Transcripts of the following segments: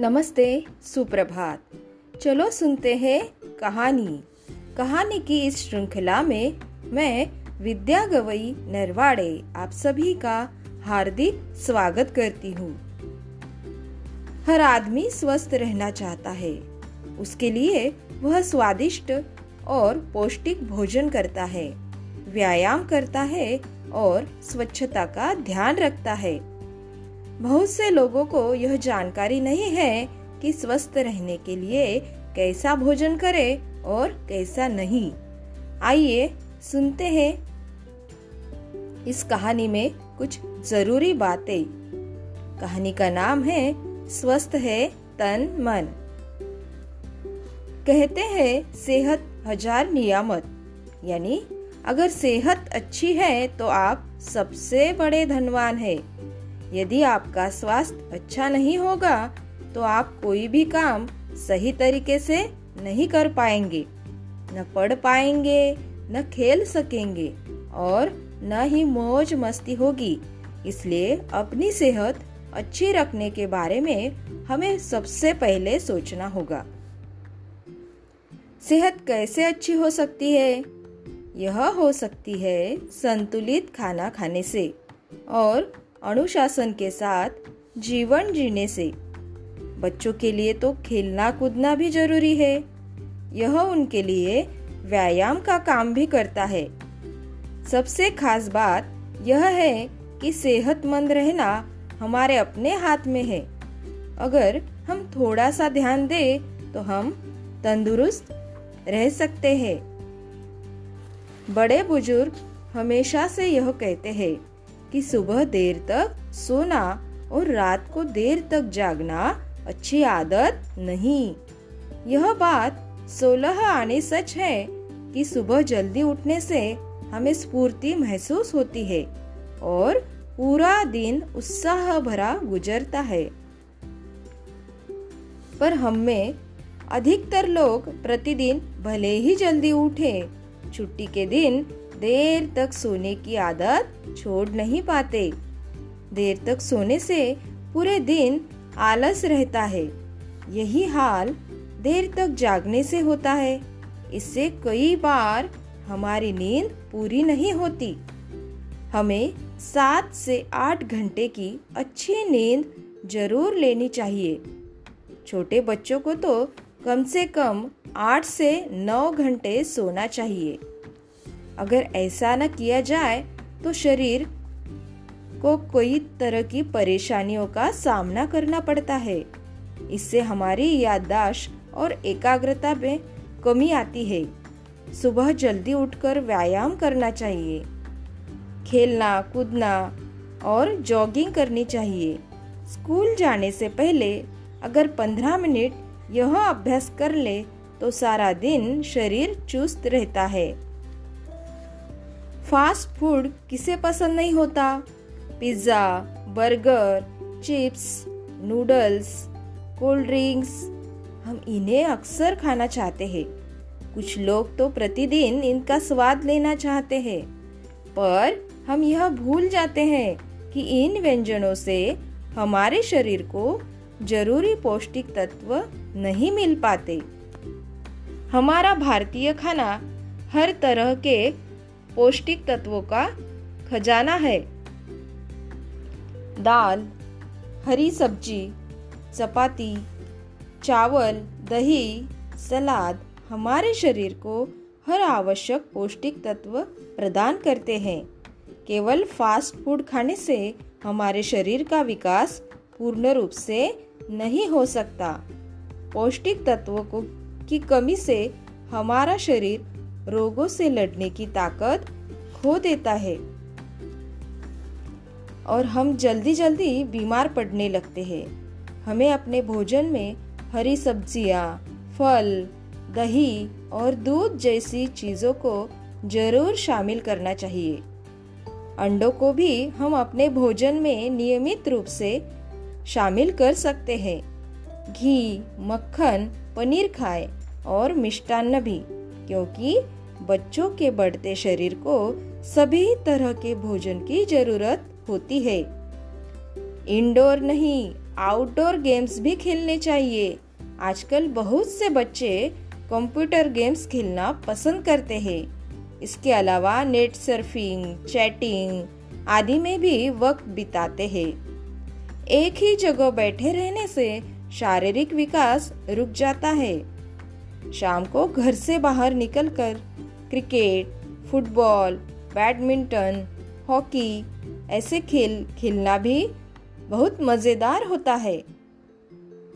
नमस्ते, सुप्रभात। चलो सुनते हैं कहानी। कहानी की इस श्रृंखला में मैं विद्या गवई नरवाड़े, आप सभी का हार्दिक स्वागत करती हूँ। हर आदमी स्वस्थ रहना चाहता है। उसके लिए वह स्वादिष्ट और पौष्टिक भोजन करता है, व्यायाम करता है और स्वच्छता का ध्यान रखता है। बहुत से लोगों को यह जानकारी नहीं है कि स्वस्थ रहने के लिए कैसा भोजन करें और कैसा नहीं। आइए सुनते हैं इस कहानी में कुछ ज़रूरी बातें। कहानी का नाम है, स्वस्थ है तन मन। कहते हैं, सेहत हज़ार नियामत। यानी, अगर सेहत अच्छी है तो आप सबसे बड़े धनवान हैं। यदि आपका स्वास्थ्य अच्छा नहीं होगा तो आप कोई भी काम सही तरीके से नहीं कर पाएँगे। न पढ़ पाएँगे, न खेल सकेंगे और न ही मौज मस्ती होगी। इसलिए अपनी सेहत अच्छी रखने के बारे में हमें सबसे पहले सोचना होगा। सेहत कैसे अच्छी हो सकती है? यह हो सकती है संतुलित खाना खाने से और अनुशासन के साथ जीवन जीने से। बच्चों के लिए तो खेलना कूदना भी ज़रूरी है। यह उनके लिए व्यायाम का काम भी करता है। सबसे खास बात यह है कि सेहतमंद रहना हमारे अपने हाथ में है। अगर हम थोड़ा सा ध्यान दें तो हम तंदुरुस्त रह सकते हैं। बड़े बुज़ुर्ग हमेशा से यह कहते हैं कि सुबह देर तक सोना और रात को देर तक जागना अच्छी आदत नहीं। यह बात सोलह आने सच है कि सुबह जल्दी उठने से हमें स्फूर्ति महसूस होती है और पूरा दिन उत्साह भरा गुजरता है। पर हम में अधिकतर लोग प्रतिदिन भले ही जल्दी उठे, छुट्टी के दिन देर तक सोने की आदत छोड़ नहीं पाते। देर तक सोने से पूरे दिन आलस रहता है। यही हाल देर तक जागने से होता है। इससे कई बार हमारी नींद पूरी नहीं होती। हमें सात से आठ घंटे की अच्छी नींद ज़रूर लेनी चाहिए। छोटे बच्चों को तो कम से कम आठ से नौ घंटे सोना चाहिए। अगर ऐसा न किया जाए तो शरीर को कोई तरह की परेशानियों का सामना करना पड़ता है। इससे हमारी याददाश्त और एकाग्रता में कमी आती है। सुबह जल्दी उठकर व्यायाम करना चाहिए। खेलना, कूदना और जॉगिंग करनी चाहिए। स्कूल जाने से पहले अगर पंद्रह मिनट यह अभ्यास कर ले तो सारा दिन शरीर चुस्त रहता है। फास्ट फ़ूड किसे पसंद नहीं होता? Pizza, burger, chips, noodles, cold drinks. हम इन्हें अक्सर खाना चाहते हैं। कुछ लोग तो प्रतिदिन इनका स्वाद लेना चाहते हैं। पर हम यह भूल जाते हैं कि इन व्यंजनों से हमारे शरीर को ज़रूरी पौष्टिक तत्व नहीं मिल पाते। हमारा भारतीय खाना हर तरह के पौष्टिक तत्वों का खजाना है। दाल, हरी सब्ज़ी, चपाती, चावल, दही, सलाद हमारे शरीर को हर आवश्यक पौष्टिक तत्व प्रदान करते हैं। केवल फास्ट फ़ूड खाने से हमारे शरीर का विकास पूर्ण रूप से नहीं हो सकता। पौष्टिक तत्वों को की कमी से हमारा शरीर रोगों से लड़ने की ताकत खो देता है। और हम जल्दी जल्दी बीमार पड़ने लगते हैं। हमें अपने भोजन में हरी सब्ज़ियाँ, फल दही और दूध जैसी चीज़ों को ज़रूर शामिल करना चाहिए। अंडों को भी हम अपने भोजन में नियमित रूप से शामिल कर सकते हैं। घी मक्खन पनीर खाएँ और मिष्टान्न भी क्योंकि बच्चों के बढ़ते शरीर को सभी तरह के भोजन की ज़रूरत होती है। इंडोर नहीं आउटडोर गेम्स भी खेलने चाहिए। आजकल बहुत से बच्चे कंप्यूटर गेम्स खेलना पसंद करते हैं। इसके अलावा नेट सर्फिंग चैटिंग आदि में भी वक्त बिताते हैं। एक ही जगह बैठे रहने से शारीरिक विकास रुक जाता है। शाम को घर से बाहर निकलकर क्रिकेट, फुटबॉल, बैडमिंटन, हॉकी, ऐसे खेल खेलना भी बहुत मज़ेदार होता है।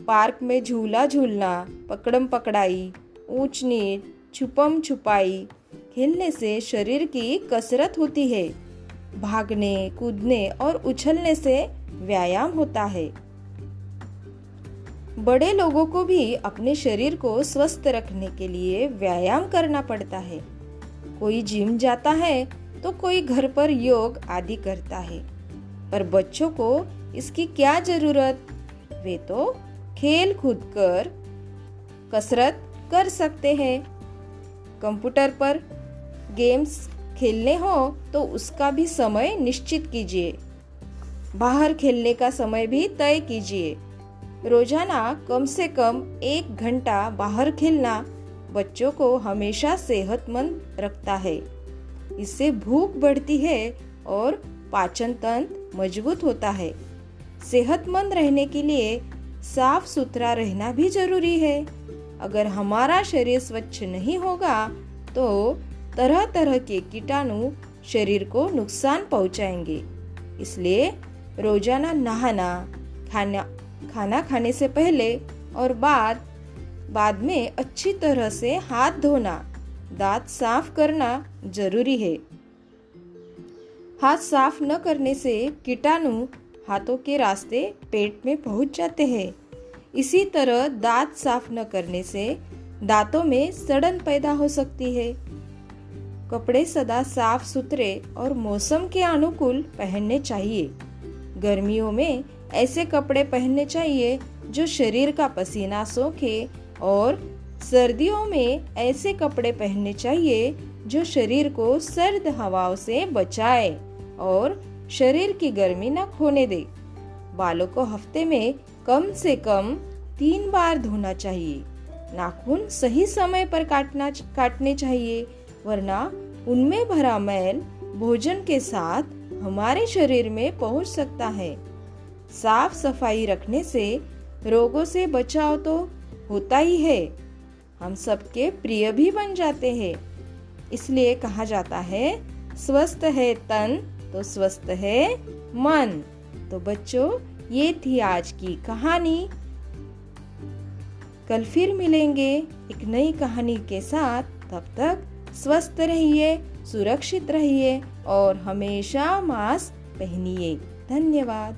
पार्क में झूला झूलना, पकड़म पकड़ाई, ऊंच नीच, छुपम छुपाई खेलने से शरीर की कसरत होती है। भागने, कूदने और उछलने से व्यायाम होता है। बड़े लोगों को भी अपने शरीर को स्वस्थ रखने के लिए व्यायाम करना पड़ता है। कोई जिम जाता है तो कोई घर पर योग आदि करता है। पर बच्चों को इसकी क्या ज़रूरत? वे तो खेल कूद कर कसरत कर सकते हैं। कंप्यूटर पर गेम्स खेलने हो तो उसका भी समय निश्चित कीजिए। बाहर खेलने का समय भी तय कीजिए। रोज़ाना कम से कम एक घंटा बाहर खेलना बच्चों को हमेशा सेहतमंद रखता है। इससे भूख बढ़ती है और पाचन तंत्र मज़बूत होता है। सेहतमंद रहने के लिए साफ़ सुथरा रहना भी ज़रूरी है। अगर हमारा शरीर स्वच्छ नहीं होगा तो तरह तरह के कीटाणु शरीर को नुकसान पहुंचाएँगे। इसलिए रोज़ाना नहाना, खाना खाना खाने से पहले और बाद बाद में अच्छी तरह से हाथ धोना, दांत साफ़ करना ज़रूरी है। हाथ साफ़ न करने से कीटाणु हाथों के रास्ते पेट में पहुँच जाते हैं। इसी तरह दांत साफ़ न करने से दांतों में सड़न पैदा हो सकती है। कपड़े सदा साफ़ सुथरे और मौसम के अनुकूल पहनने चाहिए। गर्मियों में ऐसे कपड़े पहनने चाहिए जो शरीर का पसीना सोखे और सर्दियों में ऐसे कपड़े पहनने चाहिए जो शरीर को सर्द हवाओं से बचाए और शरीर की गर्मी न खोने दे। बालों को हफ़्ते में कम से कम तीन बार धोना चाहिए। नाखून सही समय पर काटना काटने चाहिए, वरना उनमें भरा मैल भोजन के साथ हमारे शरीर में पहुँच सकता है। साफ़ सफ़ाई रखने से रोगों से बचाव तो होता ही है। हम सबके प्रिय भी बन जाते हैं। इसलिए कहा जाता है, स्वस्थ है तन तो स्वस्थ है मन। तो बच्चों, ये थी आज की कहानी। कल फिर मिलेंगे एक नई कहानी के साथ। तब तक स्वस्थ रहिए, सुरक्षित रहिए और हमेशा मास्क पहनिए। धन्यवाद।